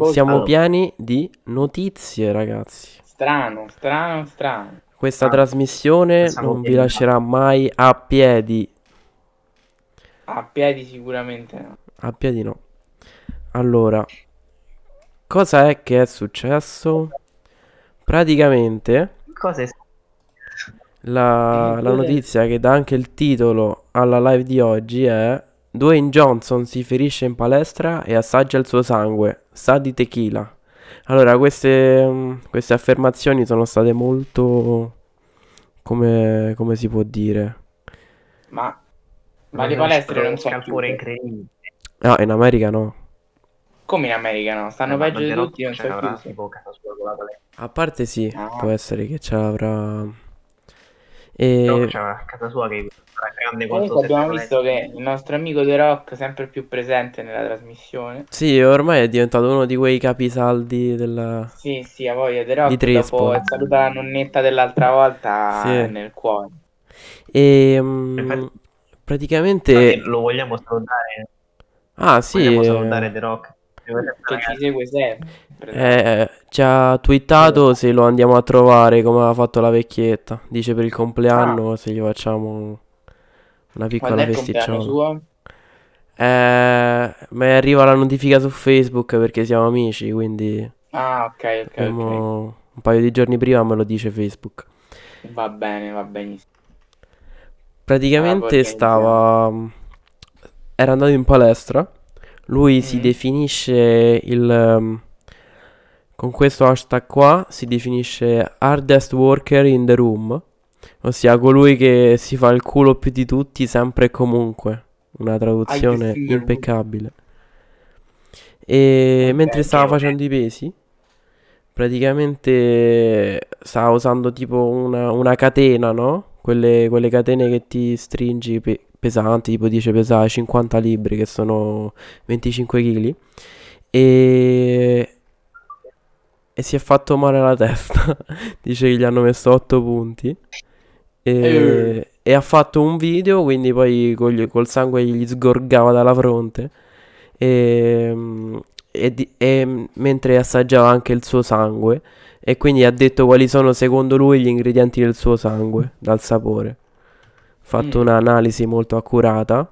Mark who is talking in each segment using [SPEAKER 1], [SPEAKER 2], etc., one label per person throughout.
[SPEAKER 1] boh,
[SPEAKER 2] siamo
[SPEAKER 1] strano.
[SPEAKER 2] pieni di notizie, ragazzi.
[SPEAKER 3] Strano, strano, strano.
[SPEAKER 2] Questa
[SPEAKER 1] Ah,
[SPEAKER 2] trasmissione
[SPEAKER 1] siamo
[SPEAKER 2] non vi lascerà mai a piedi.
[SPEAKER 3] A piedi sicuramente no.
[SPEAKER 2] A piedi no. Allora, cosa è che è successo? Praticamente
[SPEAKER 1] Cosa è
[SPEAKER 2] la, la
[SPEAKER 3] Pure-
[SPEAKER 2] notizia che dà anche il titolo alla live di oggi è Dwayne Johnson si ferisce in palestra e assaggia il suo sangue, sa di tequila. Allora, queste, mm, queste affermazioni sono state molto, come, come si può dire?
[SPEAKER 3] Ma, ma le palestre non sono
[SPEAKER 1] pure
[SPEAKER 3] chiuse.
[SPEAKER 1] incredibile.
[SPEAKER 2] No, in America no.
[SPEAKER 3] Come in America no? Stanno
[SPEAKER 1] Eh, ma
[SPEAKER 3] peggio di tutti, non sono chiusi.
[SPEAKER 1] tipo.
[SPEAKER 2] A parte sì,
[SPEAKER 3] Ah.
[SPEAKER 2] può essere che ce l'avrà. E...
[SPEAKER 1] c'è a casa sua che grande
[SPEAKER 3] Comunque
[SPEAKER 1] quanto
[SPEAKER 3] abbiamo visto che il nostro amico The Rock è sempre più presente nella trasmissione.
[SPEAKER 2] Sì, ormai è diventato uno di quei capisaldi della...
[SPEAKER 3] Sì, sì, a voglia The Rock
[SPEAKER 2] Di Trispo.
[SPEAKER 3] dopo il saluto alla nonnetta dell'altra volta
[SPEAKER 2] Sì.
[SPEAKER 3] nel cuore.
[SPEAKER 2] E mm,
[SPEAKER 1] Infatti-
[SPEAKER 2] praticamente...
[SPEAKER 1] Lo vogliamo salutare.
[SPEAKER 2] Ah sì,
[SPEAKER 1] Vogliamo
[SPEAKER 2] eh,
[SPEAKER 1] salutare The Rock.
[SPEAKER 3] Che ci segue sempre.
[SPEAKER 2] eh, ci ha twittato se lo andiamo a trovare come aveva fatto la vecchietta. Dice per il compleanno se gli facciamo una piccola
[SPEAKER 3] suo?
[SPEAKER 2] Eh, ma arriva la notifica su Facebook perché siamo amici, quindi
[SPEAKER 3] Ah, ok, ok, ok.
[SPEAKER 2] abbiamo un paio di giorni prima me lo dice Facebook.
[SPEAKER 3] Va bene, va benissimo.
[SPEAKER 2] Praticamente
[SPEAKER 3] Ah,
[SPEAKER 2] stava. Era andato in palestra. Lui si
[SPEAKER 3] Mhm.
[SPEAKER 2] definisce il. um, Con questo hashtag qua si definisce hardest worker in the room. Ossia colui che si fa il culo più di tutti sempre e comunque. Una traduzione impeccabile. E mentre stava facendo i pesi, praticamente stava usando tipo una, una catena, no? Quelle, quelle catene che ti stringi pe- pesanti, tipo dice pesare 50 libri, che sono 25 kg. E... e si è fatto male alla testa. Dice che gli hanno messo 8 punti. E,
[SPEAKER 3] Eh.
[SPEAKER 2] e ha fatto un video, quindi poi col, col sangue gli sgorgava dalla fronte. E, e e, mentre assaggiava anche il suo sangue. E quindi ha detto quali sono secondo lui gli ingredienti del suo sangue, dal sapore. Ha fatto
[SPEAKER 3] Mm.
[SPEAKER 2] un'analisi molto accurata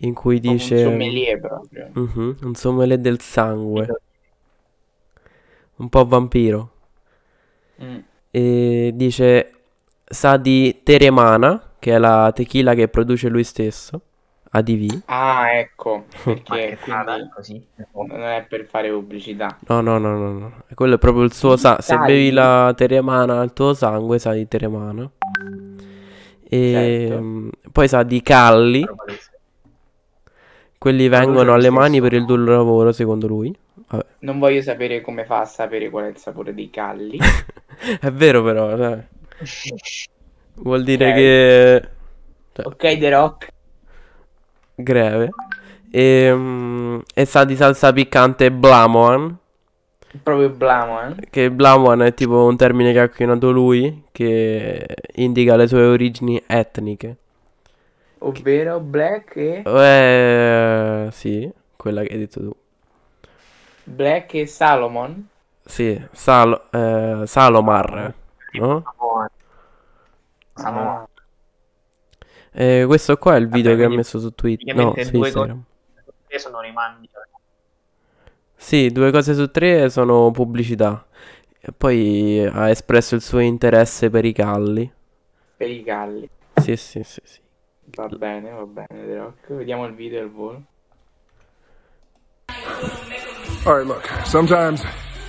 [SPEAKER 2] in cui dice...
[SPEAKER 3] Un sommelier proprio.
[SPEAKER 2] Mhm, un sommelier del sangue, un po' vampiro.
[SPEAKER 3] Mm.
[SPEAKER 2] E dice sa di Teremana, che è la tequila che produce lui stesso, ADV.
[SPEAKER 3] Ah, ecco, perché quindi
[SPEAKER 1] così.
[SPEAKER 3] non è per fare pubblicità.
[SPEAKER 2] No, no, no, no, no. Quello è proprio il suo sangue. Se bevi la Teremana al tuo sangue, sa di Teremana. E
[SPEAKER 3] Certo.
[SPEAKER 2] mm, poi sa di Calli. Quelli vengono alle mani per il duro lavoro, secondo lui. Vabbè.
[SPEAKER 3] Non voglio sapere come fa a sapere qual è il sapore dei calli.
[SPEAKER 2] È vero però, cioè, vuol dire
[SPEAKER 3] Ok.
[SPEAKER 2] che... cioè,
[SPEAKER 3] ok, The Rock.
[SPEAKER 2] greve. E, mm, e sa di salsa piccante Blamoan.
[SPEAKER 3] Proprio blamo, eh.
[SPEAKER 2] Che Blamoan è tipo un termine che ha coniato lui, che indica le sue origini etniche.
[SPEAKER 3] Ovvero Black e...
[SPEAKER 2] Eh, sì, quella che hai detto tu.
[SPEAKER 3] Black e Salomon.
[SPEAKER 2] Sì, Sal- eh, Salomar, no?
[SPEAKER 3] Ah,
[SPEAKER 2] E questo qua è il video che ha messo su Twitter, no,
[SPEAKER 1] praticamente
[SPEAKER 2] su
[SPEAKER 1] due
[SPEAKER 2] Instagram.
[SPEAKER 1] Che sono rimandi.
[SPEAKER 2] Sì, due cose su tre sono pubblicità. E poi ha espresso il suo interesse per i calli.
[SPEAKER 3] per i calli.
[SPEAKER 2] Sì, sì, sì, sì.
[SPEAKER 3] Va bene, va bene, The Rock. Vediamo il video al volo.
[SPEAKER 4] All right, look. Sometimes,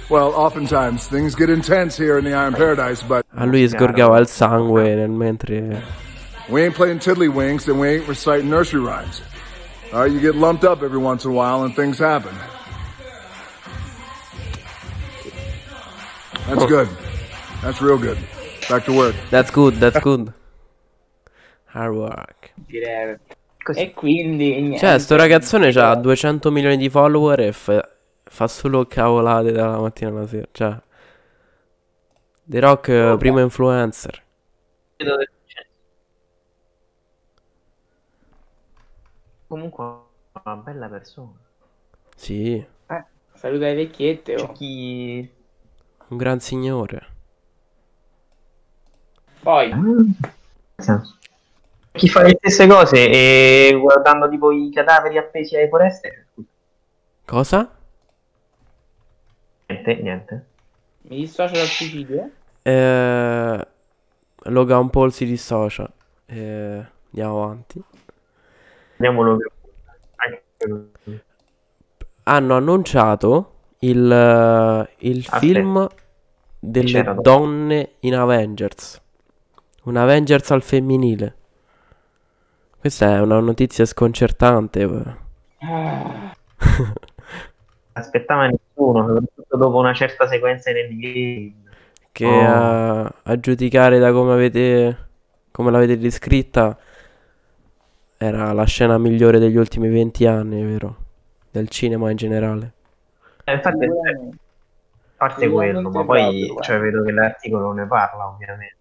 [SPEAKER 4] well, oftentimes, things get intense here in the Iron Paradise, but
[SPEAKER 2] A lui sgorgava il sangue nel mentre...
[SPEAKER 4] we ain't playing tiddlywinks and we ain't reciting nursery rhymes. All right, you get lumped up every once in a while and things happen. That's oh. good. That's real good. Back to work.
[SPEAKER 2] That's good, that's good. Hard work.
[SPEAKER 3] Direi.
[SPEAKER 1] Eh, così.
[SPEAKER 3] E quindi niente.
[SPEAKER 2] Cioè, sto ragazzone ha 200 milioni di follower e fa, fa solo cavolate dalla mattina alla sera. Cioè, The Rock, eh, primo influencer.
[SPEAKER 1] Che succede. Comunque, una bella persona.
[SPEAKER 2] Sì.
[SPEAKER 3] Eh, Saluta le vecchiette. Oh.
[SPEAKER 1] chi...
[SPEAKER 2] Un gran signore.
[SPEAKER 3] Poi,
[SPEAKER 1] senso, Chi fa le stesse cose e guardando tipo i cadaveri appesi alle foreste?
[SPEAKER 2] Cosa?
[SPEAKER 1] Niente, niente.
[SPEAKER 3] mi dissocio dal suicidio.
[SPEAKER 2] Eh, Logan Paul si dissocia. Eh, andiamo avanti.
[SPEAKER 1] Andiamolo più. Anche-
[SPEAKER 2] Hanno annunciato il, eh, il
[SPEAKER 1] Aspetta.
[SPEAKER 2] film delle
[SPEAKER 1] C'era dopo.
[SPEAKER 2] donne in Avengers. Un Avengers al femminile. Questa è una notizia sconcertante.
[SPEAKER 3] Ah,
[SPEAKER 1] Aspettava nessuno, soprattutto dopo una certa sequenza in Endgame.
[SPEAKER 2] Che
[SPEAKER 1] Oh.
[SPEAKER 2] a, a giudicare da come avete, come l'avete descritta, era la scena migliore degli ultimi 20 anni, vero? Del cinema in generale.
[SPEAKER 1] Eh, infatti, a
[SPEAKER 3] sicuramente.
[SPEAKER 1] parte quello,
[SPEAKER 3] Sicuramente
[SPEAKER 1] ma poi cioè, vedo che l'articolo ne parla, ovviamente.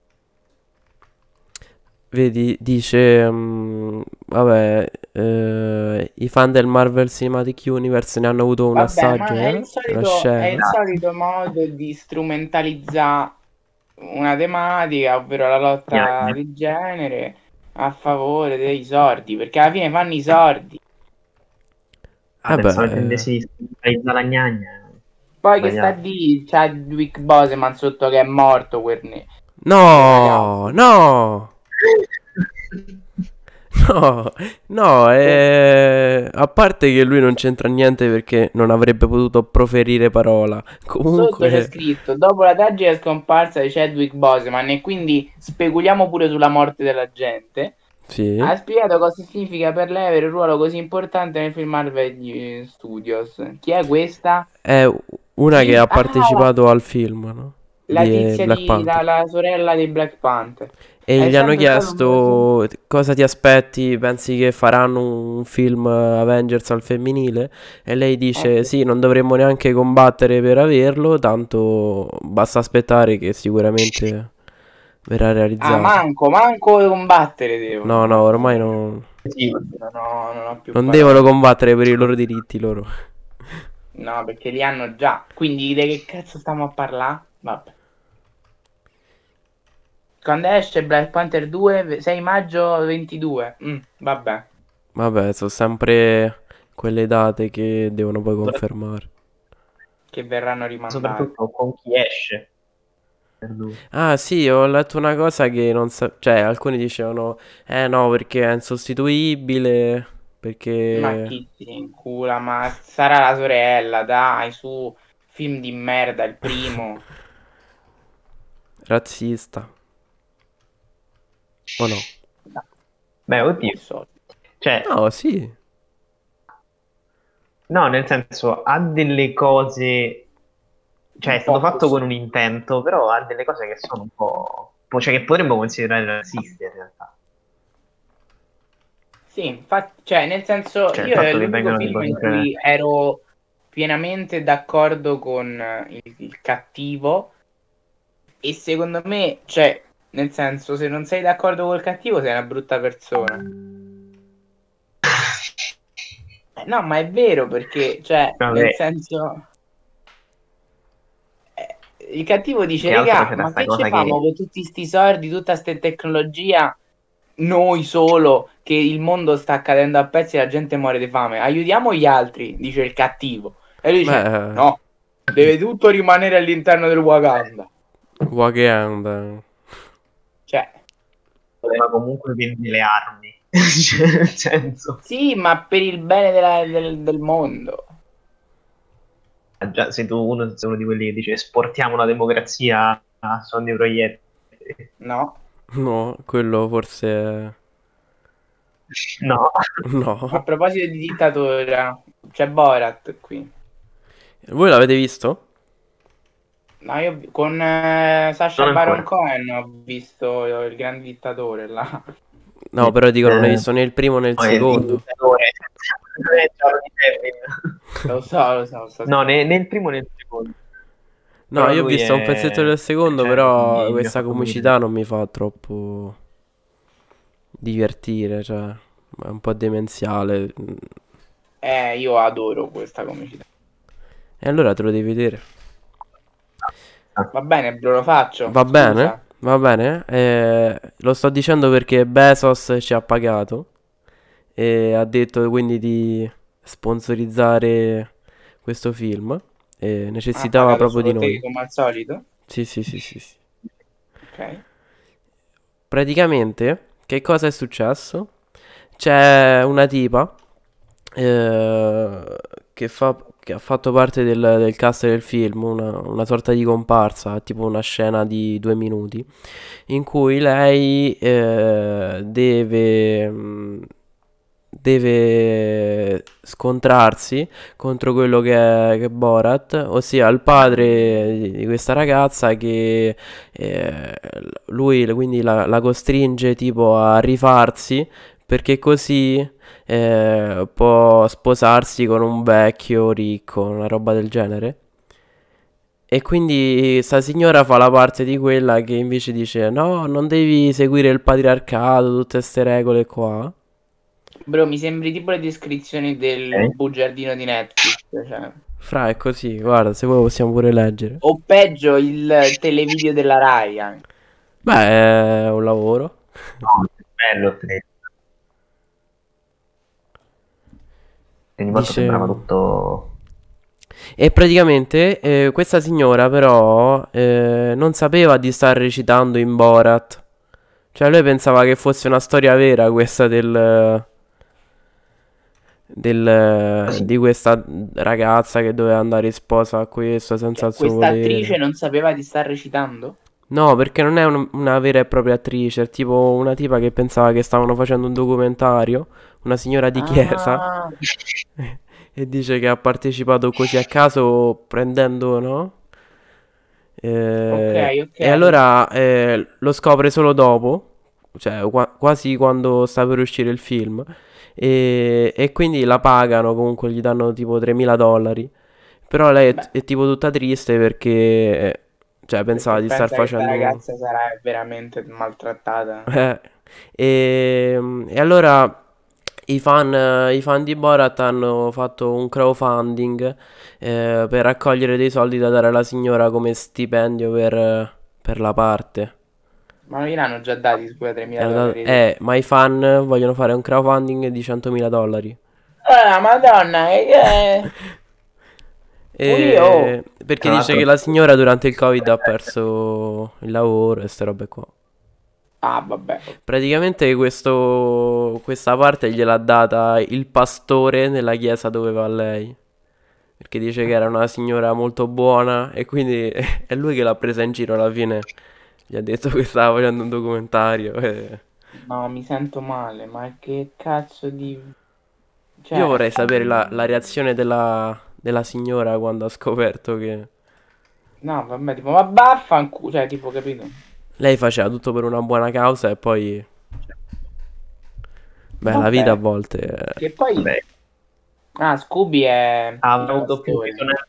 [SPEAKER 2] Vedi, dice, mm, vabbè, eh, i fan del Marvel Cinematic Universe ne hanno avuto un
[SPEAKER 3] Vabbè,
[SPEAKER 2] assaggio,
[SPEAKER 3] ma è
[SPEAKER 2] eh,
[SPEAKER 3] il solito, è il solito modo di strumentalizzare una tematica, ovvero la lotta
[SPEAKER 1] Gnagna.
[SPEAKER 3] di genere, a favore dei sordi, perché alla fine fanno i sordi.
[SPEAKER 1] Ah,
[SPEAKER 2] Eh beh,
[SPEAKER 1] intendessi di strumentalizzare la gnagna.
[SPEAKER 3] Poi che sta
[SPEAKER 1] Sbagliato.
[SPEAKER 3] di Chadwick Boseman sotto che è morto quel ne-
[SPEAKER 2] No, no, no, no, eh, a parte che lui non c'entra niente perché non avrebbe potuto proferire parola.
[SPEAKER 3] Sotto c'è
[SPEAKER 2] Comunque,
[SPEAKER 3] scritto dopo la tragica scomparsa di Chadwick Boseman e quindi speculiamo pure sulla morte della gente.
[SPEAKER 2] sì.
[SPEAKER 3] Ha spiegato cosa significa per lei avere un ruolo così importante nel film Marvel Studios. Chi è questa?
[SPEAKER 2] È una che ha
[SPEAKER 3] ah,
[SPEAKER 2] partecipato al film, no?
[SPEAKER 3] La
[SPEAKER 2] Di
[SPEAKER 3] tizia
[SPEAKER 2] Black
[SPEAKER 3] di la, la sorella di Black Panther.
[SPEAKER 2] E
[SPEAKER 3] È
[SPEAKER 2] gli hanno chiesto cosa ti aspetti, pensi che faranno un film eh, Avengers al femminile? E lei dice
[SPEAKER 3] Eh,
[SPEAKER 2] sì, non dovremmo neanche combattere per averlo, tanto basta aspettare che sicuramente verrà
[SPEAKER 3] Ah,
[SPEAKER 2] realizzato.
[SPEAKER 3] manco, manco combattere devo.
[SPEAKER 2] No, no, ormai non,
[SPEAKER 1] Sì,
[SPEAKER 3] ho, non
[SPEAKER 2] non devono combattere per i loro diritti loro.
[SPEAKER 3] No, perché li hanno già. Quindi di che cazzo stiamo a parlare? Vabbè. Quando esce Black Panther 2? 6 maggio 22. Mm, vabbè.
[SPEAKER 2] Vabbè, sono sempre quelle date che devono poi confermare.
[SPEAKER 3] Che verranno rimandati.
[SPEAKER 1] soprattutto con chi esce.
[SPEAKER 2] Ah sì, ho letto una cosa che non sa... Cioè, alcuni dicevano, eh no, perché è insostituibile, perché...
[SPEAKER 3] Ma chi si incula? Ma sarà la sorella, dai, su. Film di merda, il primo.
[SPEAKER 2] Razzista. O no?
[SPEAKER 1] Beh, oddio.
[SPEAKER 3] so.
[SPEAKER 1] Cioè,
[SPEAKER 2] No, sì.
[SPEAKER 1] no, nel senso, ha delle cose... Cioè, è stato fatto
[SPEAKER 3] così.
[SPEAKER 1] con un intento, però ha delle cose che sono un po'... Cioè, che potremmo considerare razziste, in realtà.
[SPEAKER 3] Sì, infatti, cioè, nel senso,
[SPEAKER 1] Cioè,
[SPEAKER 3] io
[SPEAKER 1] che
[SPEAKER 3] l'unico film in cui ero pienamente d'accordo con il, il cattivo e secondo me, cioè, nel senso, se non sei d'accordo col cattivo sei una brutta persona. Eh, No, ma è vero perché, cioè,
[SPEAKER 1] Vabbè.
[SPEAKER 3] nel senso... eh, Il cattivo dice, raga, ma che ci famo
[SPEAKER 1] che-
[SPEAKER 3] con tutti sti soldi, tutta sta tecnologia, noi solo, che il mondo sta cadendo a pezzi e la gente muore di fame. Aiutiamo gli altri, dice il cattivo. E lui dice,
[SPEAKER 2] Beh,
[SPEAKER 3] no, deve tutto rimanere all'interno del Wakanda.
[SPEAKER 2] Wakanda.
[SPEAKER 3] Cioè,
[SPEAKER 1] Voleva comunque vendere le armi. Cioè, nel senso...
[SPEAKER 3] sì, ma per il bene della- del, del mondo.
[SPEAKER 1] Ah, Già, sei tu uno, sei uno di quelli che dice esportiamo la democrazia a suon di proiettili.
[SPEAKER 3] No,
[SPEAKER 2] No, quello forse... è-
[SPEAKER 1] No.
[SPEAKER 3] a
[SPEAKER 2] No.
[SPEAKER 3] proposito di dittatura, c'è Borat qui.
[SPEAKER 2] Voi l'avete visto?
[SPEAKER 3] No, io con eh, Sacha
[SPEAKER 1] Non
[SPEAKER 3] Baron
[SPEAKER 1] ancora.
[SPEAKER 3] Cohen ho visto il grande dittatore là.
[SPEAKER 2] No, però dico, non hai
[SPEAKER 1] Eh,
[SPEAKER 2] visto né il primo né il
[SPEAKER 1] Poi
[SPEAKER 2] secondo.
[SPEAKER 1] il.
[SPEAKER 3] Lo so, lo so, lo so.
[SPEAKER 1] No, né, né il primo né il secondo.
[SPEAKER 2] No,
[SPEAKER 1] Però
[SPEAKER 2] io ho visto un
[SPEAKER 1] è-
[SPEAKER 2] pezzetto del secondo,
[SPEAKER 1] cioè,
[SPEAKER 2] però questa comicità non mi fa troppo divertire, cioè è un po' demenziale.
[SPEAKER 3] Eh, io adoro questa comicità.
[SPEAKER 2] E allora te lo devi vedere.
[SPEAKER 3] Va bene, lo faccio.
[SPEAKER 2] Va
[SPEAKER 3] Scusa.
[SPEAKER 2] bene? Va bene? Eh, lo sto dicendo perché Bezos ci ha pagato e ha detto quindi di sponsorizzare questo film e
[SPEAKER 3] Ah,
[SPEAKER 2] necessitava
[SPEAKER 3] pagato
[SPEAKER 2] proprio di noi.
[SPEAKER 3] come al solito?
[SPEAKER 2] Sì, sì, sì, sì, sì.
[SPEAKER 3] Ok.
[SPEAKER 2] Praticamente, che cosa è successo? C'è una tipa eh, che fa, che ha fatto parte del, del cast del film, una, una sorta di comparsa, tipo una scena di due minuti, in cui lei eh, deve, mh, deve scontrarsi contro quello che è, che è Borat, ossia il padre di, di questa ragazza che eh, lui quindi la, la costringe tipo a rifarsi perché così eh, può sposarsi con un vecchio ricco, una roba del genere. E quindi sta signora fa la parte di quella che invece dice no, non devi seguire il patriarcato, tutte queste regole qua.
[SPEAKER 3] Bro, mi sembri tipo le descrizioni del
[SPEAKER 1] Ok.
[SPEAKER 3] bugiardino di Netflix, cioè.
[SPEAKER 2] Fra, è così, guarda, se vuoi possiamo pure leggere.
[SPEAKER 3] O peggio, il televideo della Rai anche.
[SPEAKER 2] Beh, è un lavoro.
[SPEAKER 1] No, è bello te. Quindi molto
[SPEAKER 2] Dice-
[SPEAKER 1] sembrava tutto...
[SPEAKER 2] E praticamente eh, questa signora però eh, non sapeva di star recitando in Borat. Cioè lui pensava che fosse una storia vera questa del... del di questa ragazza che doveva andare in sposa a questo senza il suo
[SPEAKER 3] Questa
[SPEAKER 2] volere.
[SPEAKER 3] attrice non sapeva di star recitando?
[SPEAKER 2] No, perché non è un- una vera e propria attrice, è tipo una tipa che pensava che stavano facendo un documentario, una signora di chiesa.
[SPEAKER 3] Ah,
[SPEAKER 2] E dice che ha partecipato così a caso prendendo, no? Eh,
[SPEAKER 3] Ok, ok.
[SPEAKER 2] E allora eh, lo scopre solo dopo, cioè qua- quasi quando sta per uscire il film. E, e quindi la pagano, comunque gli danno tipo 3.000 dollari. Però lei è,
[SPEAKER 3] Beh.
[SPEAKER 2] è tipo tutta triste perché, eh, cioè, pensava di star facendo...
[SPEAKER 3] Questa ragazza sarà veramente maltrattata.
[SPEAKER 2] Eh, e, e allora i fan, eh, i fan di Borat hanno fatto un crowdfunding eh, per raccogliere dei soldi da dare alla signora come stipendio per, eh, per la parte.
[SPEAKER 3] Ma non gliel'hanno già dati scusa 3.000
[SPEAKER 2] Era da-
[SPEAKER 3] dollari?
[SPEAKER 2] eh, ma i fan vogliono fare un crowdfunding di 100.000 dollari.
[SPEAKER 3] Ah, madonna, che è?
[SPEAKER 2] E-
[SPEAKER 3] Oddio.
[SPEAKER 2] perché
[SPEAKER 1] Tra
[SPEAKER 2] dice che la signora durante il Covid ha perso il lavoro e ste robe qua.
[SPEAKER 3] Ah, vabbè.
[SPEAKER 2] Praticamente questo, questa parte gliel'ha data il pastore nella chiesa dove va lei. Perché dice che era una signora molto buona e quindi è lui che l'ha presa in giro alla fine. Gli ha detto che stava facendo un documentario. e-
[SPEAKER 3] No, mi sento male, ma che cazzo di... Cioè,
[SPEAKER 2] Io vorrei sapere la, la reazione della, della signora quando ha scoperto che
[SPEAKER 3] No, vabbè, tipo, ma vaffanculo, cioè, tipo, capito?
[SPEAKER 2] lei faceva tutto per una buona causa e poi... Beh, la
[SPEAKER 3] Vabbè.
[SPEAKER 2] vita a volte... è-
[SPEAKER 3] Che poi...
[SPEAKER 1] Vabbè,
[SPEAKER 3] Ah, Scooby è...
[SPEAKER 1] ha avuto più
[SPEAKER 3] pastore.
[SPEAKER 1] risonanza.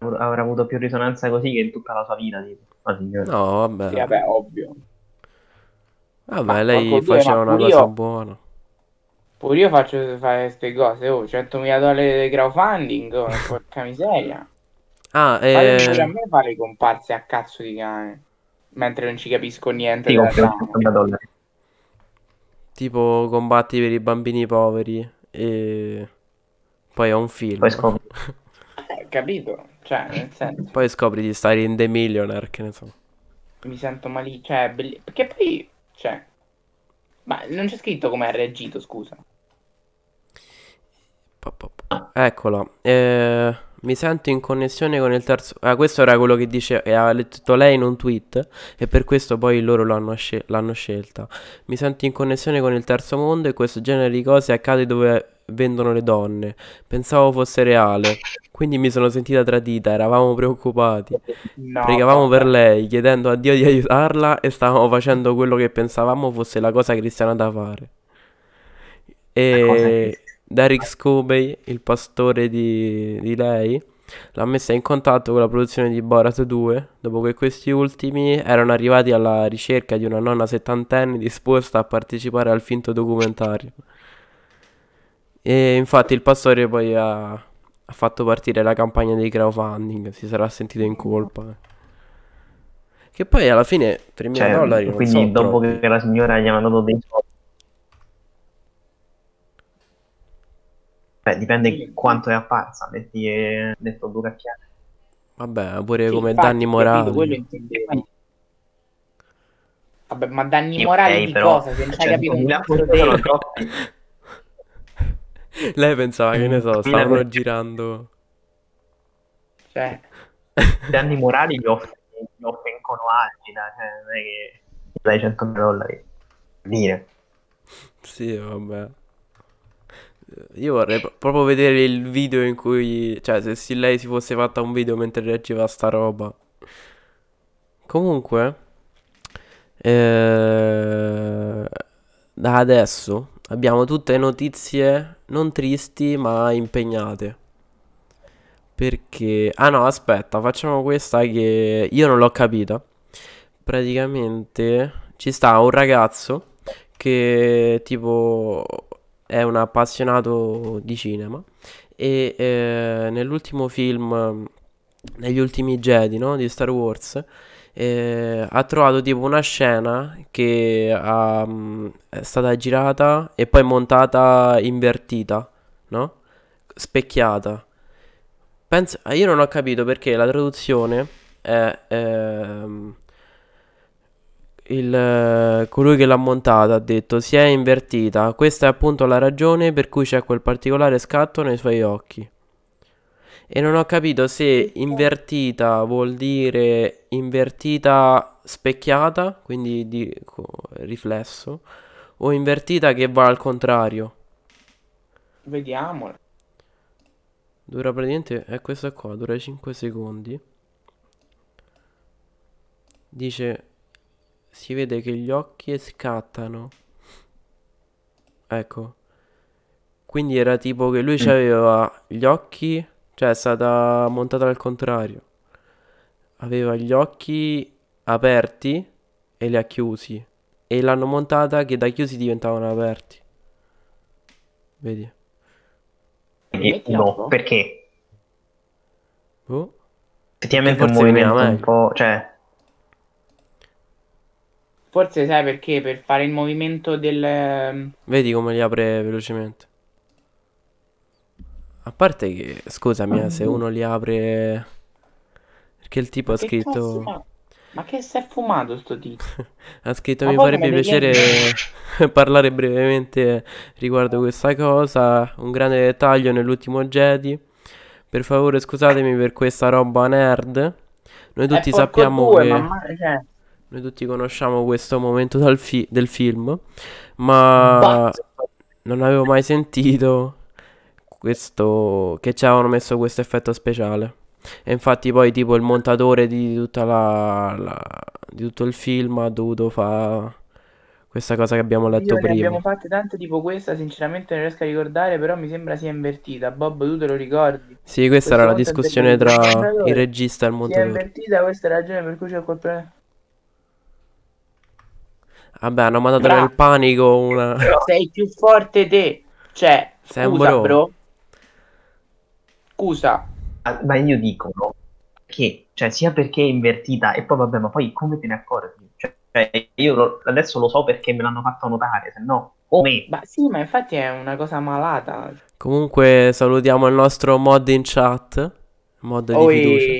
[SPEAKER 1] Avrà avuto più risonanza così che in tutta la sua vita, tipo. La.
[SPEAKER 2] No, vabbè.
[SPEAKER 3] Sì, vabbè, ovvio.
[SPEAKER 2] Vabbè,
[SPEAKER 3] Ma
[SPEAKER 2] lei faceva una cosa
[SPEAKER 3] io-
[SPEAKER 2] buona.
[SPEAKER 3] Pure io faccio fare queste cose, oh, 100.000 dollari di crowdfunding, oh, porca miseria.
[SPEAKER 2] Ah,
[SPEAKER 3] Fatemi pure a
[SPEAKER 2] eh,
[SPEAKER 3] me fare comparse a cazzo di cane. Mentre non ci capisco niente
[SPEAKER 1] Sì,
[SPEAKER 3] della
[SPEAKER 1] con
[SPEAKER 3] trama.
[SPEAKER 1] 50 dollari.
[SPEAKER 2] tipo combatti per i bambini poveri e poi è un film.
[SPEAKER 1] Poi scopri.
[SPEAKER 3] Eh, capito? Cioè, nel senso,
[SPEAKER 2] Poi scopri di stare in The Millionaire, che ne so.
[SPEAKER 3] mi sento male, cioè, belli- perché poi, cioè, ma non c'è scritto come ha reagito, scusa.
[SPEAKER 2] Eccola. Eh, mi sento in connessione con il terzo... Ah, questo era quello che dice... e ha detto lei in un tweet e per questo poi loro l'hanno scel- l'hanno scelta. Mi sento in connessione con il terzo mondo e questo genere di cose accade dove vendono le donne. Pensavo fosse reale. Quindi mi sono sentita tradita, eravamo preoccupati.
[SPEAKER 3] No,
[SPEAKER 2] Pregavamo per lei, chiedendo a Dio di aiutarla e stavamo facendo quello che pensavamo fosse la cosa cristiana da fare. E. Derek Scobey, il pastore di, di lei, l'ha messa in contatto con la produzione di Borat 2, dopo che questi ultimi erano arrivati alla ricerca di una nonna settantenne disposta a partecipare al finto documentario. E infatti il pastore poi ha, ha fatto partire la campagna di crowdfunding, si sarà sentito in colpa. Che poi alla fine 3.000
[SPEAKER 1] Cioè,
[SPEAKER 2] dollari
[SPEAKER 1] quindi
[SPEAKER 2] so
[SPEAKER 1] dopo
[SPEAKER 2] troppi.
[SPEAKER 1] che la signora gli ha mandato dei soldi, Beh, dipende quanto è apparsa, metti che detto due cacchiate.
[SPEAKER 2] Vabbè, pure
[SPEAKER 3] Sì,
[SPEAKER 2] come
[SPEAKER 3] infatti,
[SPEAKER 2] danni
[SPEAKER 3] capito,
[SPEAKER 2] morali.
[SPEAKER 3] intendevo. Vabbè, ma danni
[SPEAKER 1] Sì,
[SPEAKER 3] morali di
[SPEAKER 1] però,
[SPEAKER 3] cosa? Se non hai
[SPEAKER 1] cioè,
[SPEAKER 3] capito un
[SPEAKER 1] 2000
[SPEAKER 3] cazzo
[SPEAKER 1] punti
[SPEAKER 3] te.
[SPEAKER 1] sono troppi.
[SPEAKER 2] Lei pensava che ne so,
[SPEAKER 1] 2000
[SPEAKER 2] stavano girando.
[SPEAKER 3] Cioè,
[SPEAKER 1] danni morali gli offri, gli offri in cono agita, cioè non è che gli dai 100 dollari. Dire.
[SPEAKER 2] Sì, vabbè. Io vorrei pro- proprio vedere il video in cui, cioè, se lei si fosse fatta un video mentre reagiva a sta roba. Comunque, eh, da adesso abbiamo tutte notizie non tristi ma impegnate. Perché, ah no, aspetta, facciamo questa che io non l'ho capita. Praticamente ci sta un ragazzo che tipo è un appassionato di cinema e eh, nell'ultimo film, negli ultimi Jedi, no, di Star Wars, eh, ha trovato tipo una scena che ha, mm, è stata girata e poi montata invertita, no? Specchiata. Pensa, io non ho capito perché la traduzione è ehm, il, eh, colui che l'ha montata ha detto si è invertita. Questa è appunto la ragione per cui c'è quel particolare scatto nei suoi occhi. E non ho capito se invertita vuol dire invertita specchiata, quindi di riflesso, o invertita che va al contrario.
[SPEAKER 3] vediamolo.
[SPEAKER 2] Dura praticamente, è questa qua, dura 5 secondi. Dice, si vede che gli occhi scattano. Ecco. Quindi era tipo che lui aveva gli occhi, cioè è stata montata al contrario. Aveva gli occhi aperti e li ha chiusi. E l'hanno montata che da chiusi diventavano aperti. Vedi?
[SPEAKER 1] No, perché
[SPEAKER 2] Oh.
[SPEAKER 1] effettivamente è un movimento un po', cioè,
[SPEAKER 3] Forse sai perché? Per fare il movimento del... ehm,
[SPEAKER 2] Vedi come li apre velocemente. A parte che, scusami, eh, se uno li apre... Perché il tipo ha
[SPEAKER 3] cazzo
[SPEAKER 2] scritto...
[SPEAKER 3] Ma che si è fumato sto tizio?
[SPEAKER 2] Ha scritto
[SPEAKER 3] Ma
[SPEAKER 2] mi farebbe piacere parlare brevemente riguardo questa cosa. Un grande dettaglio nell'ultimo Jedi. Per favore scusatemi per questa roba nerd. Noi tutti
[SPEAKER 3] Eh, porco
[SPEAKER 2] sappiamo
[SPEAKER 3] due,
[SPEAKER 2] che...
[SPEAKER 3] mamma- cioè,
[SPEAKER 2] Noi tutti conosciamo questo momento fi- del film, ma non avevo mai sentito questo che ci avevano messo questo effetto speciale. E infatti poi tipo il montatore di tutta la, la- di tutto il film ha dovuto fare questa cosa che abbiamo letto
[SPEAKER 3] Io ne
[SPEAKER 2] prima.
[SPEAKER 3] abbiamo fatte tante tipo questa, sinceramente non riesco a ricordare, però mi sembra sia invertita. Bob, tu te lo ricordi?
[SPEAKER 2] Sì, questa era la
[SPEAKER 3] Questa volta è
[SPEAKER 2] discussione tra
[SPEAKER 3] montatore.
[SPEAKER 2] il regista e il
[SPEAKER 3] Si è
[SPEAKER 2] montatore.
[SPEAKER 3] invertita, questa è la ragione per cui c'è quel problema.
[SPEAKER 2] Vabbè, hanno mandato
[SPEAKER 3] Bravo.
[SPEAKER 2] nel panico una...
[SPEAKER 3] Sei più forte te. Cioè,
[SPEAKER 2] Sei un
[SPEAKER 3] scusa,
[SPEAKER 2] bro.
[SPEAKER 3] bro. Scusa.
[SPEAKER 1] ah, ma io dico no, che, cioè, sia perché è invertita e poi vabbè, ma poi come te ne accorgi? Cioè, io lo- adesso lo so perché me l'hanno fatto notare, se no, come?
[SPEAKER 3] Ma sì, ma infatti è una cosa malata.
[SPEAKER 2] Comunque salutiamo il nostro mod in chat, mod di fiducia.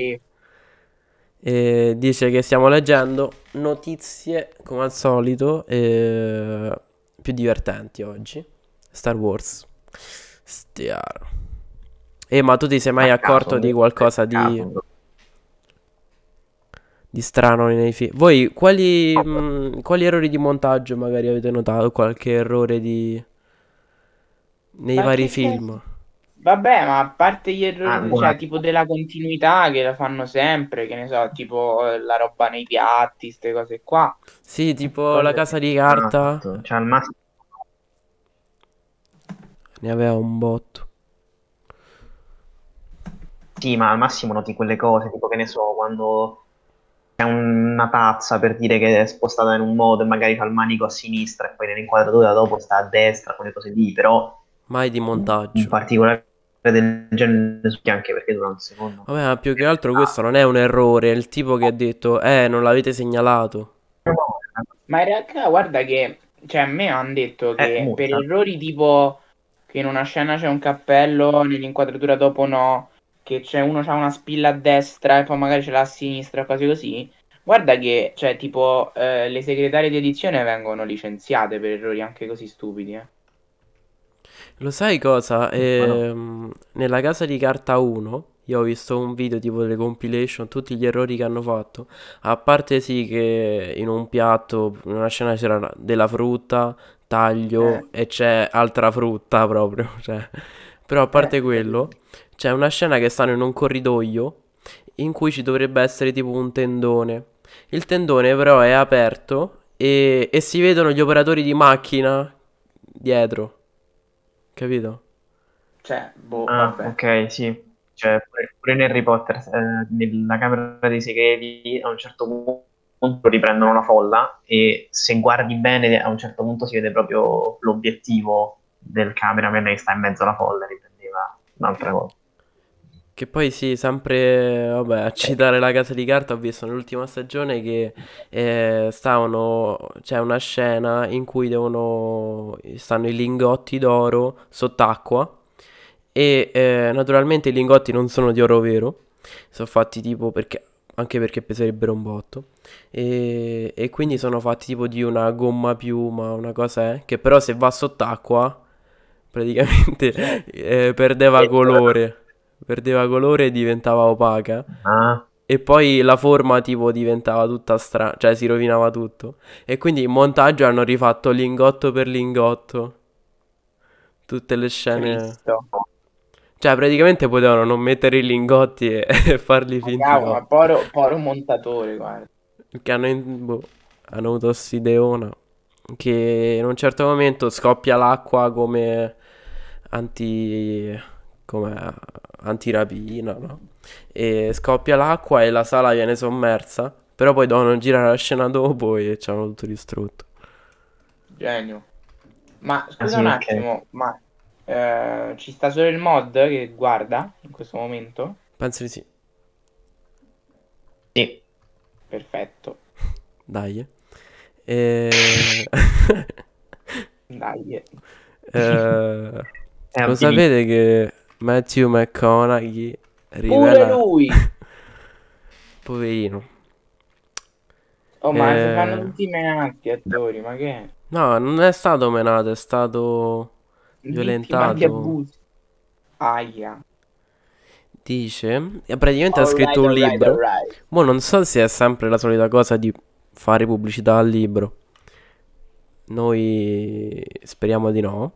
[SPEAKER 2] E dice che stiamo leggendo notizie, come al solito, eh, più divertenti oggi. Star Wars. Stiaro. Eh, ma tu ti sei mai accorto di qualcosa di, di strano nei film? Voi quali, mh, quali errori di montaggio magari avete notato? Qualche errore di... nei vari film?
[SPEAKER 3] Vabbè, ma a parte gli errori,
[SPEAKER 1] Ah,
[SPEAKER 3] cioè, tipo della continuità che la fanno sempre, che ne so, tipo eh, la roba nei piatti, queste cose qua.
[SPEAKER 2] Sì, tipo la casa di carta.
[SPEAKER 1] Esatto, Cioè, al massimo
[SPEAKER 2] Ne aveva un botto.
[SPEAKER 1] Sì, ma al massimo noti quelle cose, tipo che ne so, quando c'è una tazza per dire che è spostata in un modo e magari fa il manico a sinistra e poi nell'inquadratura dopo sta a destra, quelle cose lì, però
[SPEAKER 2] mai di montaggio.
[SPEAKER 1] particolare del genere anche perché dura un secondo.
[SPEAKER 2] Vabbè, ma più che altro questo non è un errore, è il tipo che ha detto, eh, non l'avete segnalato.
[SPEAKER 3] Ma in realtà, guarda che, cioè, a me hanno detto che
[SPEAKER 1] Eh,
[SPEAKER 3] per errori tipo che in una scena c'è un cappello, nell'inquadratura dopo no, che c'è uno c'ha una spilla a destra e poi magari ce l'ha a sinistra, cose così. Guarda che, cioè, tipo, eh, le segretarie di edizione vengono licenziate per errori anche così stupidi, eh.
[SPEAKER 2] Lo sai cosa? Ehm, nella casa di carta 1 io ho visto un video tipo delle compilation, tutti gli errori che hanno fatto. A parte sì che in un piatto, in una scena c'era della frutta, taglio e c'è altra frutta proprio, cioè. Però a parte
[SPEAKER 3] Eh,
[SPEAKER 2] quello, c'è una scena che stanno in un corridoio in cui ci dovrebbe essere tipo un tendone. Il tendone però è aperto e, e si vedono gli operatori di macchina dietro. Capito?
[SPEAKER 3] Cioè, boh,
[SPEAKER 1] Ah,
[SPEAKER 3] vabbè.
[SPEAKER 1] ok, sì. Cioè, pure, pure in Harry Potter, eh, nella Camera dei Segreti, a un certo punto riprendono la folla e se guardi bene, a un certo punto si vede proprio l'obiettivo del cameraman che sta in mezzo alla folla e riprendeva un'altra cosa.
[SPEAKER 2] Che poi sì, sempre, vabbè, a citare la casa di carta ho visto nell'ultima stagione che eh, stavano, c'è una scena in cui devono, stanno i lingotti d'oro sott'acqua e eh, naturalmente i lingotti non sono di oro vero, sono fatti tipo perché, anche perché peserebbero un botto e, e quindi sono fatti tipo di una gomma piuma, una cosa è, che però se va sott'acqua praticamente eh, perdeva colore. Perdeva colore e diventava opaca.
[SPEAKER 1] Ah,
[SPEAKER 2] E poi la forma tipo diventava tutta strana, cioè si rovinava tutto. E quindi in montaggio hanno rifatto lingotto per lingotto. Tutte le scene.
[SPEAKER 3] Cristo.
[SPEAKER 2] Cioè praticamente potevano non mettere i lingotti e, e farli
[SPEAKER 3] Ma
[SPEAKER 2] finti
[SPEAKER 3] cavolo, ma
[SPEAKER 2] no.
[SPEAKER 3] poro, poro montatore, guarda.
[SPEAKER 2] Perché hanno, in- boh, hanno avuto st'ideona che in un certo momento scoppia l'acqua come anti... come antirapina, no? E scoppia l'acqua e la sala viene sommersa, però poi dovevano girare la scena dopo e ci hanno tutto distrutto.
[SPEAKER 3] Genio. Ma
[SPEAKER 1] Ah,
[SPEAKER 3] scusa
[SPEAKER 1] sì,
[SPEAKER 3] un
[SPEAKER 1] ok.
[SPEAKER 3] attimo, ma eh, ci sta solo il mod che guarda in questo momento?
[SPEAKER 2] Penso di sì.
[SPEAKER 1] sì.
[SPEAKER 3] Perfetto.
[SPEAKER 2] Dai. E...
[SPEAKER 3] Dai.
[SPEAKER 2] eh, lo sapete che Matthew McConaughey
[SPEAKER 3] Pure
[SPEAKER 2] rivela...
[SPEAKER 3] lui.
[SPEAKER 2] Poverino.
[SPEAKER 3] Oh, ma
[SPEAKER 2] Eh.
[SPEAKER 3] fanno tutti i menati attori, ma che è?
[SPEAKER 2] No, non è stato menato, è stato
[SPEAKER 3] Vittima
[SPEAKER 2] violentato.
[SPEAKER 3] abusi. Aia.
[SPEAKER 2] Dice, e praticamente ha
[SPEAKER 3] Alright,
[SPEAKER 2] scritto un
[SPEAKER 3] alright,
[SPEAKER 2] libro.
[SPEAKER 3] alright.
[SPEAKER 2] Mo' non so se è sempre la solita cosa di fare pubblicità al libro. Noi speriamo di no.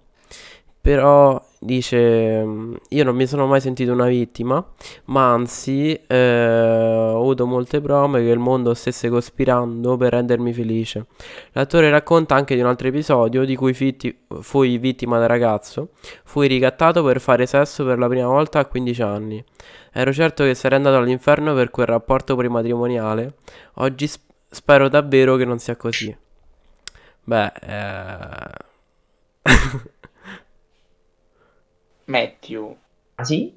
[SPEAKER 2] Però dice, mm, io non mi sono mai sentito una vittima, ma anzi eh, ho avuto molte prove che il mondo stesse cospirando per rendermi felice. L'attore racconta anche di un altro episodio di cui fitti- fui vittima da ragazzo. Fui ricattato per fare sesso per la prima volta a 15 anni. Ero certo che sarei andato all'inferno per quel rapporto prematrimoniale. Oggi sp- spero davvero che non sia così. Beh, eh...
[SPEAKER 3] Matthew.
[SPEAKER 1] Ah, sì?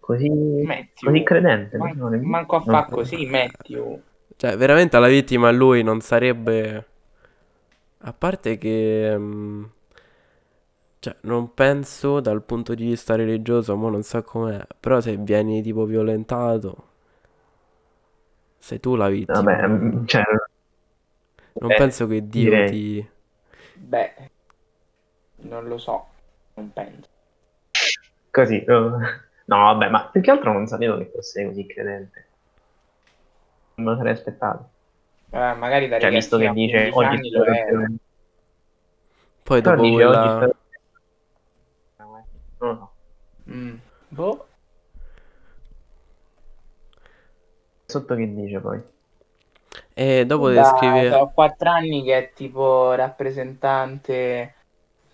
[SPEAKER 1] Così,
[SPEAKER 3] Matthew.
[SPEAKER 1] così credente.
[SPEAKER 3] Man-
[SPEAKER 1] non è-
[SPEAKER 3] manco a
[SPEAKER 1] non-
[SPEAKER 3] fa così, Matthew.
[SPEAKER 2] Cioè, veramente la vittima lui non sarebbe... A parte che... mm, Cioè, non penso dal punto di vista religioso, ma non so com'è. Però se vieni tipo violentato, sei tu la vittima.
[SPEAKER 1] Vabbè, mm, cioè,
[SPEAKER 2] Non
[SPEAKER 1] eh,
[SPEAKER 2] penso che Dio
[SPEAKER 1] direi.
[SPEAKER 2] ti...
[SPEAKER 3] Beh, non lo so, non penso.
[SPEAKER 1] Così. No, vabbè, ma più che altro non sapevo che fosse così credente. Non me lo sarei aspettato.
[SPEAKER 3] Eh, magari da
[SPEAKER 1] Cioè, visto che dice
[SPEAKER 3] 15
[SPEAKER 1] oggi
[SPEAKER 3] era.
[SPEAKER 1] che-
[SPEAKER 2] Poi dopo
[SPEAKER 1] dice oggi
[SPEAKER 2] quella...
[SPEAKER 1] spero Non lo so.
[SPEAKER 3] Mm. Boh,
[SPEAKER 1] Sotto che dice poi?
[SPEAKER 2] E dopo
[SPEAKER 3] da,
[SPEAKER 2] descrive...
[SPEAKER 3] da 4 anni che è tipo rappresentante,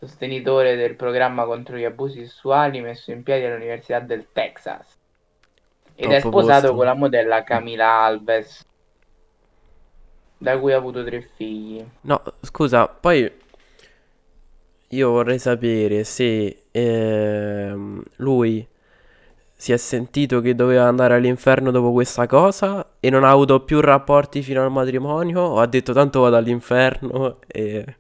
[SPEAKER 3] sostenitore del programma contro gli abusi sessuali messo in piedi all'Università del Texas. Ed è
[SPEAKER 2] Troppo
[SPEAKER 3] sposato
[SPEAKER 2] posto.
[SPEAKER 3] con la modella Camila Alves, da cui ha avuto tre figli.
[SPEAKER 2] No, scusa, poi io vorrei sapere se ehm, lui si è sentito che doveva andare all'inferno dopo questa cosa e non ha avuto più rapporti fino al matrimonio o ha detto tanto vado all'inferno e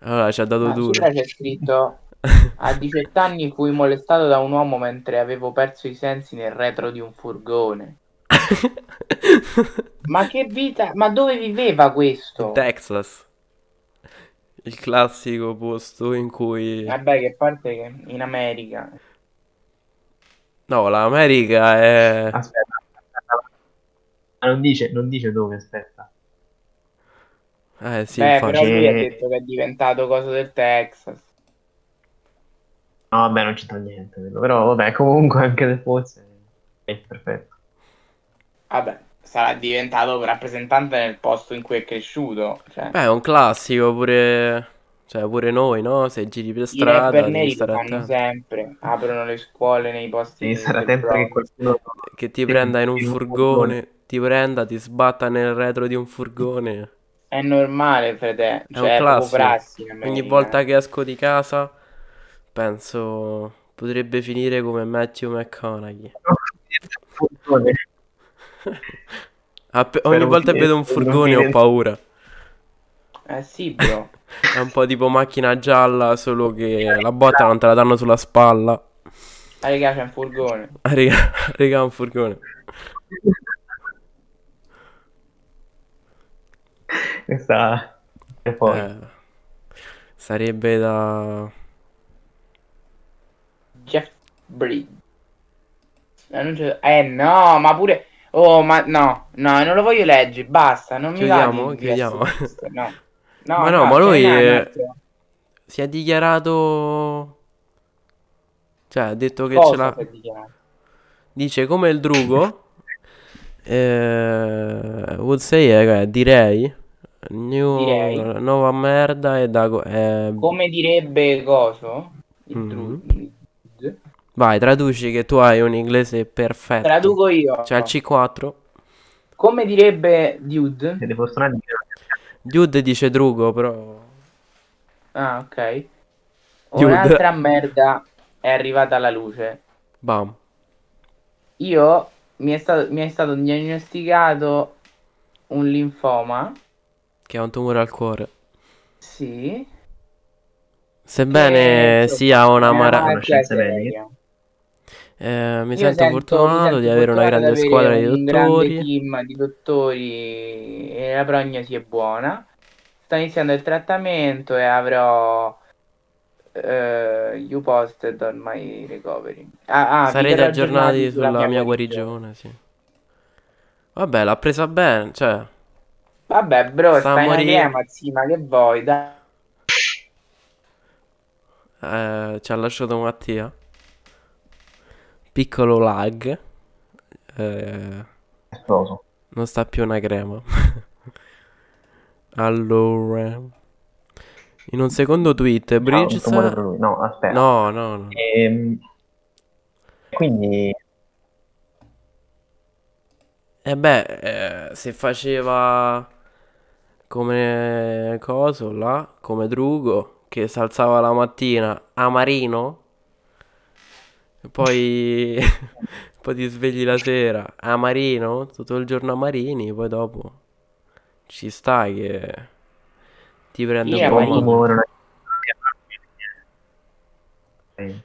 [SPEAKER 2] allora ci ha dato
[SPEAKER 3] Ma
[SPEAKER 2] duro.
[SPEAKER 3] c'è scritto a 18 anni fui molestato da un uomo mentre avevo perso i sensi nel retro di un furgone. Ma che vita, ma dove viveva questo?
[SPEAKER 2] Texas, il classico posto in cui...
[SPEAKER 3] Vabbè, che parte che in America.
[SPEAKER 2] No, l'America è...
[SPEAKER 1] Aspetta, aspetta. Ah, Non dice, non dice dove, aspetta.
[SPEAKER 2] Eh sì,
[SPEAKER 3] Beh,
[SPEAKER 2] infatti.
[SPEAKER 3] però lui ha detto che è diventato cosa del Texas.
[SPEAKER 1] No, vabbè, non c'entra niente. Però, vabbè, comunque anche se fosse... È perfetto.
[SPEAKER 3] Vabbè, sarà diventato rappresentante nel posto in cui è cresciuto. Cioè,
[SPEAKER 2] Beh, è un classico pure... Cioè, pure noi, no? Se giri per
[SPEAKER 3] i
[SPEAKER 2] strada
[SPEAKER 3] rapper lo
[SPEAKER 2] stare
[SPEAKER 3] fanno sempre. Aprono le scuole nei posti
[SPEAKER 1] stare
[SPEAKER 3] del
[SPEAKER 1] attento che qualcuno...
[SPEAKER 2] Che ti prenda in un furgone, ti prenda, ti sbatta nel retro di un furgone.
[SPEAKER 3] È normale, frate.
[SPEAKER 2] È un
[SPEAKER 3] Cioè, è proprio
[SPEAKER 2] classico.
[SPEAKER 3] prassi
[SPEAKER 2] Ogni volta che esco di casa, penso potrebbe finire come Matthew McConaughey. App- ogni volta che vedo un furgone ho paura.
[SPEAKER 3] Eh sì, bro.
[SPEAKER 2] È un po' tipo macchina gialla, solo che la botta non te la danno sulla spalla.
[SPEAKER 3] Ah, raga, c'è un furgone.
[SPEAKER 2] Ah, Raga, raga, un furgone.
[SPEAKER 1] Questa... E poi...
[SPEAKER 2] Eh, sarebbe da...
[SPEAKER 3] Jeff Bridges. Eh, no, ma pure... Oh, ma no, no, non lo voglio leggere, basta, non mi
[SPEAKER 2] Chiudiamo,
[SPEAKER 3] va di
[SPEAKER 2] chiudiamo.
[SPEAKER 3] essere No. No,
[SPEAKER 2] Ma no, ma
[SPEAKER 3] ce
[SPEAKER 2] lui è-. Si è dichiarato... Cioè, ha detto che ce
[SPEAKER 3] Cosa
[SPEAKER 2] l'ha...
[SPEAKER 3] è dichiarato?
[SPEAKER 2] Dice come il drugo. Eh, would say, eh, direi. New-
[SPEAKER 3] Direi.
[SPEAKER 2] Nuova merda e da... go- eh,
[SPEAKER 3] Come direbbe Coso? Il
[SPEAKER 2] Mhm.
[SPEAKER 3] dru-
[SPEAKER 2] vai, traduci che tu hai un inglese perfetto.
[SPEAKER 3] Traduco io.
[SPEAKER 2] Cioè, il C4.
[SPEAKER 3] Come direbbe Dude?
[SPEAKER 1] Siete fortunati che
[SPEAKER 2] Dude dice drugo, però...
[SPEAKER 3] Ah, ok.
[SPEAKER 2] Dude.
[SPEAKER 3] Un'altra merda è arrivata alla luce.
[SPEAKER 2] Bam.
[SPEAKER 3] Io mi è stato, mi è stato diagnosticato un linfoma.
[SPEAKER 2] Che ha un tumore al cuore.
[SPEAKER 3] Sì.
[SPEAKER 2] Sebbene
[SPEAKER 3] che,
[SPEAKER 2] sia una
[SPEAKER 3] una
[SPEAKER 2] mara...
[SPEAKER 1] mediche.
[SPEAKER 3] seria.
[SPEAKER 2] Eh, mi sento
[SPEAKER 3] sento-
[SPEAKER 2] fortunato
[SPEAKER 3] mi
[SPEAKER 2] di
[SPEAKER 3] sento
[SPEAKER 2] avere una grande
[SPEAKER 3] avere
[SPEAKER 2] squadra di
[SPEAKER 3] un
[SPEAKER 2] dottori.
[SPEAKER 3] grande team di dottori e la prognosi è buona. Sto iniziando il trattamento e avrò eh, you posted on my recovery. Ah, ah,
[SPEAKER 2] Sarete aggiornati sulla mia guarigione, sì. Vabbè, l'ha presa bene, cioè...
[SPEAKER 3] Vabbè, bro,
[SPEAKER 2] Sta a
[SPEAKER 3] stai in
[SPEAKER 2] morire.
[SPEAKER 3] crema, sì, ma che vuoi? Dai.
[SPEAKER 2] Eh, ci ha lasciato Mattia. Piccolo lag. Eh,
[SPEAKER 1] esploso.
[SPEAKER 2] non sta più una crema. allora. In un secondo tweet, Bridges...
[SPEAKER 1] per lui. No, aspetta.
[SPEAKER 2] No, no, no.
[SPEAKER 1] Ehm, quindi
[SPEAKER 2] E beh, eh, se faceva come coso là, come Drugo, che si alzava la mattina a Marino, e poi, poi ti svegli la sera a Marino, tutto il giorno a Marini, poi dopo ci stai che ti prende
[SPEAKER 3] Sì,
[SPEAKER 2] un po'
[SPEAKER 3] Marino.
[SPEAKER 1] Eh,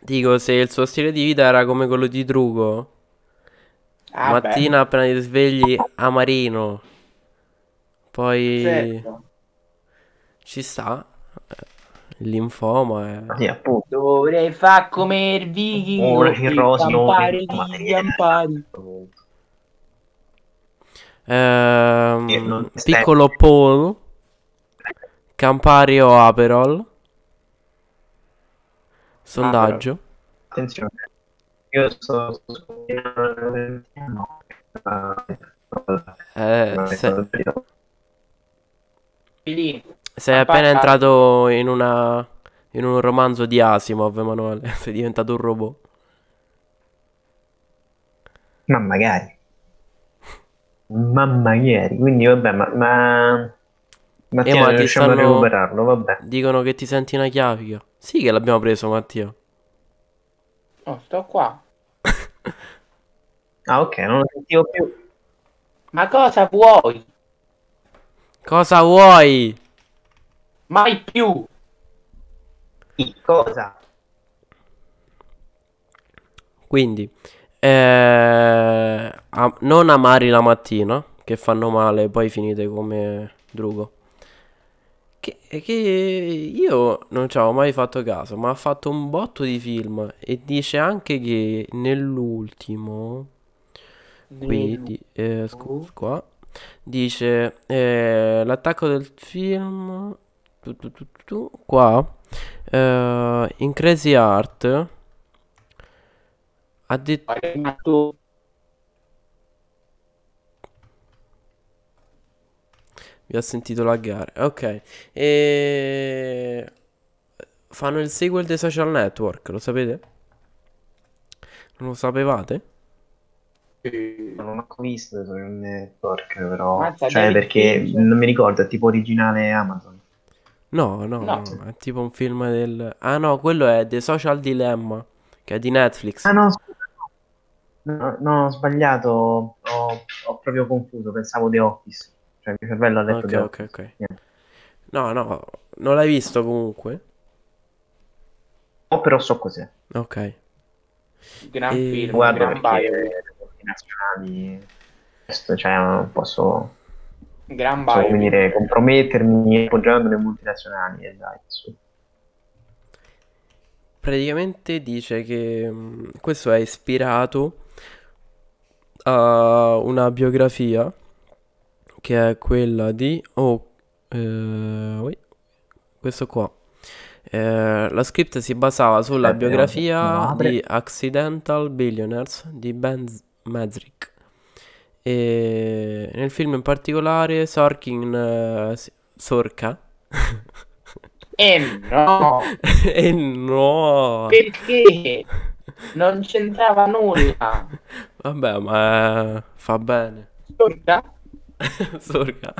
[SPEAKER 2] Dico, se il suo stile di vita era come quello di Drugo,
[SPEAKER 3] Ah, beh,
[SPEAKER 2] mattina appena ti svegli a Marino, poi...
[SPEAKER 3] certo.
[SPEAKER 2] Ci sta. Eh, Il linfoma è...
[SPEAKER 1] Sì, appunto.
[SPEAKER 3] Dovrei far come il
[SPEAKER 1] Ora
[SPEAKER 3] per
[SPEAKER 1] il in
[SPEAKER 3] gli campari.
[SPEAKER 2] Ehm, piccolo Paul. Campari o Aperol. Sondaggio.
[SPEAKER 1] Attenzione. Io sto sto scoprendo no.
[SPEAKER 2] Eh, se-.
[SPEAKER 3] Lì.
[SPEAKER 2] sei
[SPEAKER 3] a
[SPEAKER 2] appena entrato in una... In un romanzo di Asimov, Emanuele. Sei diventato un robot.
[SPEAKER 1] Ma magari. Ma magari. Quindi vabbè, ma, ma Mattia,
[SPEAKER 2] Eh, ma
[SPEAKER 1] riusciamo a
[SPEAKER 2] stanno-
[SPEAKER 1] recuperarlo, vabbè.
[SPEAKER 2] Dicono che ti senti una chiavica. Sì che l'abbiamo preso, Mattia.
[SPEAKER 3] Oh, sto qua.
[SPEAKER 1] Ah, ok, non lo sentivo più.
[SPEAKER 3] Ma cosa vuoi?
[SPEAKER 2] Cosa vuoi?
[SPEAKER 3] Mai più.
[SPEAKER 1] Sì, Cosa?
[SPEAKER 2] Quindi, eh, a- non amari la mattina, che fanno male, poi finite come Drugo. Che, che io non ci avevo mai fatto caso, ma ha fatto un botto di film e dice anche che nell'ultimo, qui, di- eh, scu- qua, dice eh, l'attacco del film, tu, tu, tu, qua, eh, in Crazy Heart, ha detto... Vi ho sentito laggare. Ok. E... Fanno il sequel dei social network, lo sapete? Non lo sapevate?
[SPEAKER 1] Non ho visto i social network, però.
[SPEAKER 3] Mazza,
[SPEAKER 1] cioè, perché
[SPEAKER 3] Cage.
[SPEAKER 1] non mi ricordo, è tipo originale Amazon.
[SPEAKER 2] No, no,
[SPEAKER 3] No.
[SPEAKER 2] no, è tipo un film del... Ah no, quello è The Social Dilemma, che è di Netflix.
[SPEAKER 1] Ah, no, scusa. No, no, ho sbagliato. Ho, ho proprio confuso. Pensavo The Office. Cioè, il mio cervello ha letto
[SPEAKER 2] Ok,
[SPEAKER 1] The
[SPEAKER 2] ok,
[SPEAKER 1] Office.
[SPEAKER 2] ok.
[SPEAKER 1] Niente.
[SPEAKER 2] No, no, non l'hai visto comunque?
[SPEAKER 1] Oh, però so cos'è.
[SPEAKER 2] Ok.
[SPEAKER 3] gran
[SPEAKER 2] E-
[SPEAKER 3] film,
[SPEAKER 1] Guarda
[SPEAKER 3] gran
[SPEAKER 1] perché
[SPEAKER 3] bio.
[SPEAKER 1] Questo, Cioè, non posso,
[SPEAKER 3] Gran
[SPEAKER 1] posso venire appoggiando appoggiando le multinazionali. E dai, su.
[SPEAKER 2] Praticamente dice che mh, questo è ispirato a una biografia che è quella di... Oh, eh, questo qua. Eh, la script si basava sulla biografia di Accidental Billionaires di Ben Mesrich. E nel film in particolare Sorkin eh, si- Sorka
[SPEAKER 3] Eh no,
[SPEAKER 2] e no
[SPEAKER 3] perché? Non c'entrava nulla.
[SPEAKER 2] Vabbè, ma eh, fa bene.
[SPEAKER 3] Ascolta,
[SPEAKER 2] Sorga.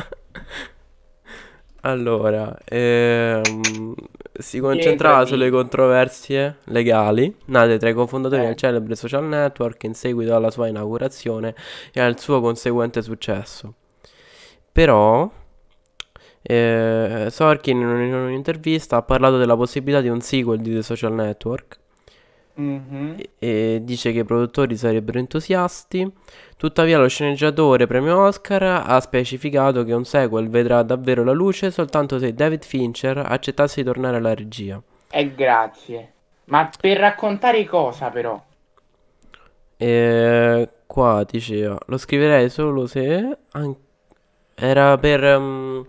[SPEAKER 2] Allora, ehm, si concentrava sulle controversie legali nate tra i cofondatori
[SPEAKER 3] Eh.
[SPEAKER 2] del celebre social network in seguito alla sua inaugurazione e al suo conseguente successo. Però, eh, Sorkin in un'intervista ha parlato della possibilità di un sequel di The Social Network
[SPEAKER 3] Mhm.
[SPEAKER 2] e- dice che i produttori sarebbero entusiasti. Tuttavia, lo sceneggiatore premio Oscar ha specificato che un sequel vedrà davvero la luce soltanto se David Fincher accettasse di tornare alla regia.
[SPEAKER 3] E grazie. Ma per raccontare cosa però?
[SPEAKER 2] E qua diceva: Lo scriverei solo se an- era per. ehm,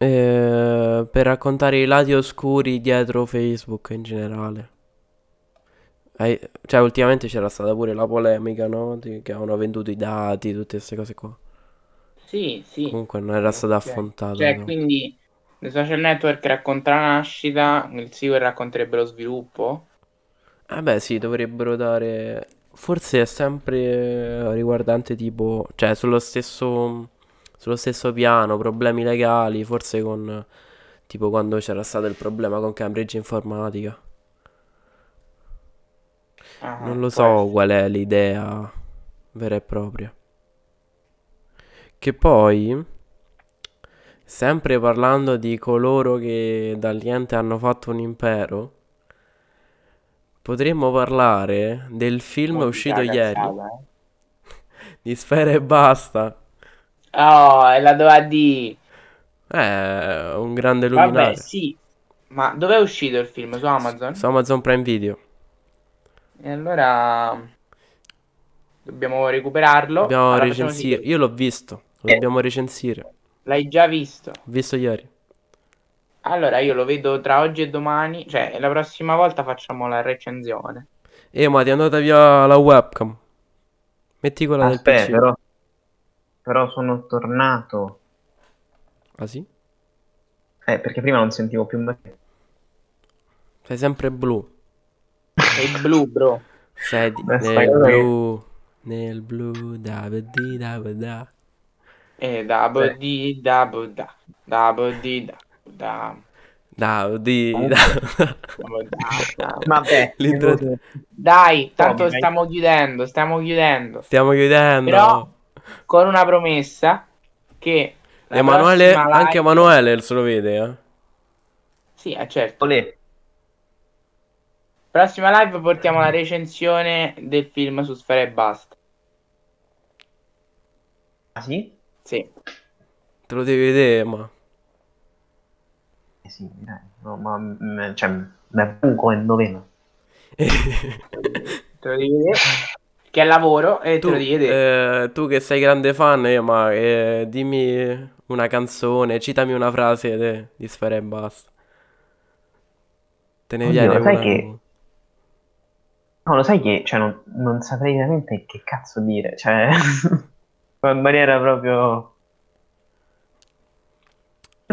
[SPEAKER 2] eh, per raccontare i lati oscuri dietro Facebook in generale. Hai- cioè, ultimamente c'era stata pure la polemica, no? Di- che avevano venduto i dati, tutte queste cose qua.
[SPEAKER 3] Sì, sì.
[SPEAKER 2] Comunque non era stata
[SPEAKER 3] Ok.
[SPEAKER 2] affrontata.
[SPEAKER 3] Cioè,
[SPEAKER 2] no.
[SPEAKER 3] quindi le social network racconta la nascita, il sequel racconterebbe lo sviluppo.
[SPEAKER 2] Eh beh, sì, dovrebbero dare. Forse è sempre riguardante tipo. Cioè, sullo stesso. Sullo stesso piano, problemi legali. Forse con. Tipo quando c'era stato il problema con Cambridge Informatica.
[SPEAKER 3] Ah,
[SPEAKER 2] Non lo so
[SPEAKER 3] essere.
[SPEAKER 2] qual è l'idea vera e propria. Che poi. Sempre parlando di coloro che dal niente hanno fatto un impero. Potremmo parlare del film uscito ieri.
[SPEAKER 3] cazzata, eh.
[SPEAKER 2] Di Sfera e Basta.
[SPEAKER 3] Oh, e la doveva di.
[SPEAKER 2] È un grande
[SPEAKER 3] Vabbè,
[SPEAKER 2] luminario.
[SPEAKER 3] sì. Ma dov'è uscito il film? Su Amazon?
[SPEAKER 2] Su Amazon Prime Video.
[SPEAKER 3] E allora dobbiamo recuperarlo.
[SPEAKER 2] Dobbiamo
[SPEAKER 3] Allora,
[SPEAKER 2] recensire. Io l'ho visto. Lo
[SPEAKER 1] Eh.
[SPEAKER 2] dobbiamo recensire.
[SPEAKER 3] L'hai già visto?
[SPEAKER 2] Visto ieri.
[SPEAKER 3] Allora io lo vedo tra oggi e domani. Cioè, la prossima volta facciamo la recensione.
[SPEAKER 2] Eh, ma ti è andata via la webcam. Metti quella del
[SPEAKER 1] Aspetta,
[SPEAKER 2] PC.
[SPEAKER 1] però, però sono tornato.
[SPEAKER 2] Ah sì?
[SPEAKER 1] Eh, perché prima non sentivo più me.
[SPEAKER 2] Sei sempre blu.
[SPEAKER 3] Sei blu, bro.
[SPEAKER 2] Sei di- nel
[SPEAKER 1] cosa che-
[SPEAKER 2] blu. Nel blu. Da di da da.
[SPEAKER 3] E double da, double D, double da,
[SPEAKER 2] Da, di, da.
[SPEAKER 3] double da, da.
[SPEAKER 1] Vabbè,
[SPEAKER 3] Dai, tanto
[SPEAKER 1] Tommy, vai.
[SPEAKER 3] stiamo chiudendo, stiamo chiudendo.
[SPEAKER 2] Stiamo chiudendo.
[SPEAKER 3] Però con una promessa che
[SPEAKER 2] Emanuele, anche
[SPEAKER 3] live-
[SPEAKER 2] Emanuele se lo vede, eh.
[SPEAKER 3] Sì, eh, certo.
[SPEAKER 1] Olè.
[SPEAKER 3] Prossima live portiamo la recensione del film su Sfera e Basta.
[SPEAKER 1] Ah, sì?
[SPEAKER 3] Sì.
[SPEAKER 2] Te lo devi vedere, ma.
[SPEAKER 1] Eh sì, dai. No, ma mm, cioè, me buco in novena.
[SPEAKER 3] Te lo devi vedere. Che è lavoro e
[SPEAKER 2] tu,
[SPEAKER 3] te lo devi vedere.
[SPEAKER 2] eh, tu che sei grande fan, eh, ma eh, dimmi una canzone, citami una frase de- di Sfera e basta. Te ne
[SPEAKER 1] Oddio,
[SPEAKER 2] viene
[SPEAKER 1] sai
[SPEAKER 2] una...
[SPEAKER 1] che- No, lo sai che cioè, non, non saprei veramente che cazzo dire. Cioè, in maniera proprio.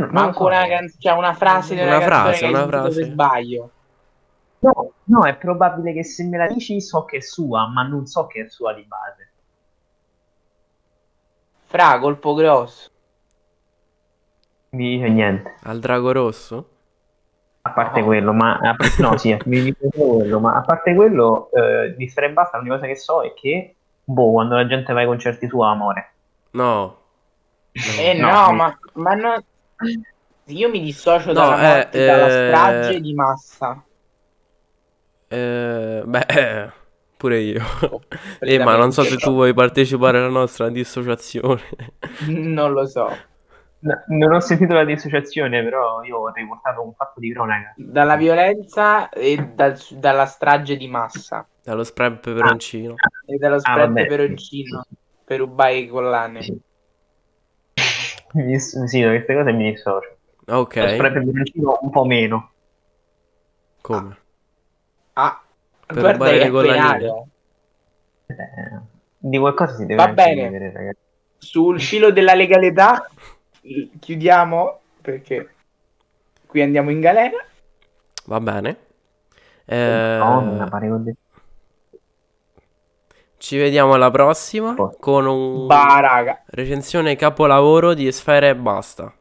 [SPEAKER 1] Lo
[SPEAKER 3] Manco
[SPEAKER 1] so.
[SPEAKER 3] una, can- cioè una frase di una,
[SPEAKER 2] frase, una frase.
[SPEAKER 3] sbaglio.
[SPEAKER 1] No, no, è probabile che se me la dici so che è sua, ma non so che è sua di base.
[SPEAKER 3] Fra, colpo grosso.
[SPEAKER 1] Mi dice niente.
[SPEAKER 2] Al drago rosso?
[SPEAKER 1] A parte quello, ma a parte- no, sì, mi dice quello, ma a parte quello, eh, di Stare e Basta, l'unica cosa che so è che, boh, quando la gente va ai concerti su amore.
[SPEAKER 2] No.
[SPEAKER 3] Eh no,
[SPEAKER 1] No,
[SPEAKER 3] ma, ma no- Io mi dissocio
[SPEAKER 2] No,
[SPEAKER 3] dalla
[SPEAKER 2] eh,
[SPEAKER 3] morte, dalla
[SPEAKER 2] eh,
[SPEAKER 3] strage di massa.
[SPEAKER 2] Eh, beh, eh, pure io. Eh, ma non so se tu vuoi partecipare alla nostra dissociazione.
[SPEAKER 3] Non lo so.
[SPEAKER 1] No, non ho sentito la dissociazione, però io ho riportato un fatto di cronaca.
[SPEAKER 3] Dalla violenza e dal- dalla strage di massa.
[SPEAKER 2] Dallo spray peperoncino.
[SPEAKER 3] E dallo
[SPEAKER 1] Ah,
[SPEAKER 3] spread
[SPEAKER 1] vabbè.
[SPEAKER 3] peperoncino per rubare i collane.
[SPEAKER 1] Sì. Da queste cose mi dissocio. Lo spray
[SPEAKER 2] Ok,
[SPEAKER 1] peperoncino un po' meno.
[SPEAKER 2] come? Per
[SPEAKER 3] guarda
[SPEAKER 2] rubare
[SPEAKER 3] che
[SPEAKER 2] le collanine.
[SPEAKER 1] Eh, di qualcosa si deve
[SPEAKER 3] Va bene.
[SPEAKER 1] ragazzi.
[SPEAKER 3] Sul filo della legalità chiudiamo perché qui andiamo in galera.
[SPEAKER 2] Va bene. Eh,
[SPEAKER 1] Madonna, pare con-
[SPEAKER 2] ci vediamo alla prossima
[SPEAKER 1] Oh.
[SPEAKER 2] con un
[SPEAKER 3] Bah, raga.
[SPEAKER 2] recensione capolavoro di Sfera e basta.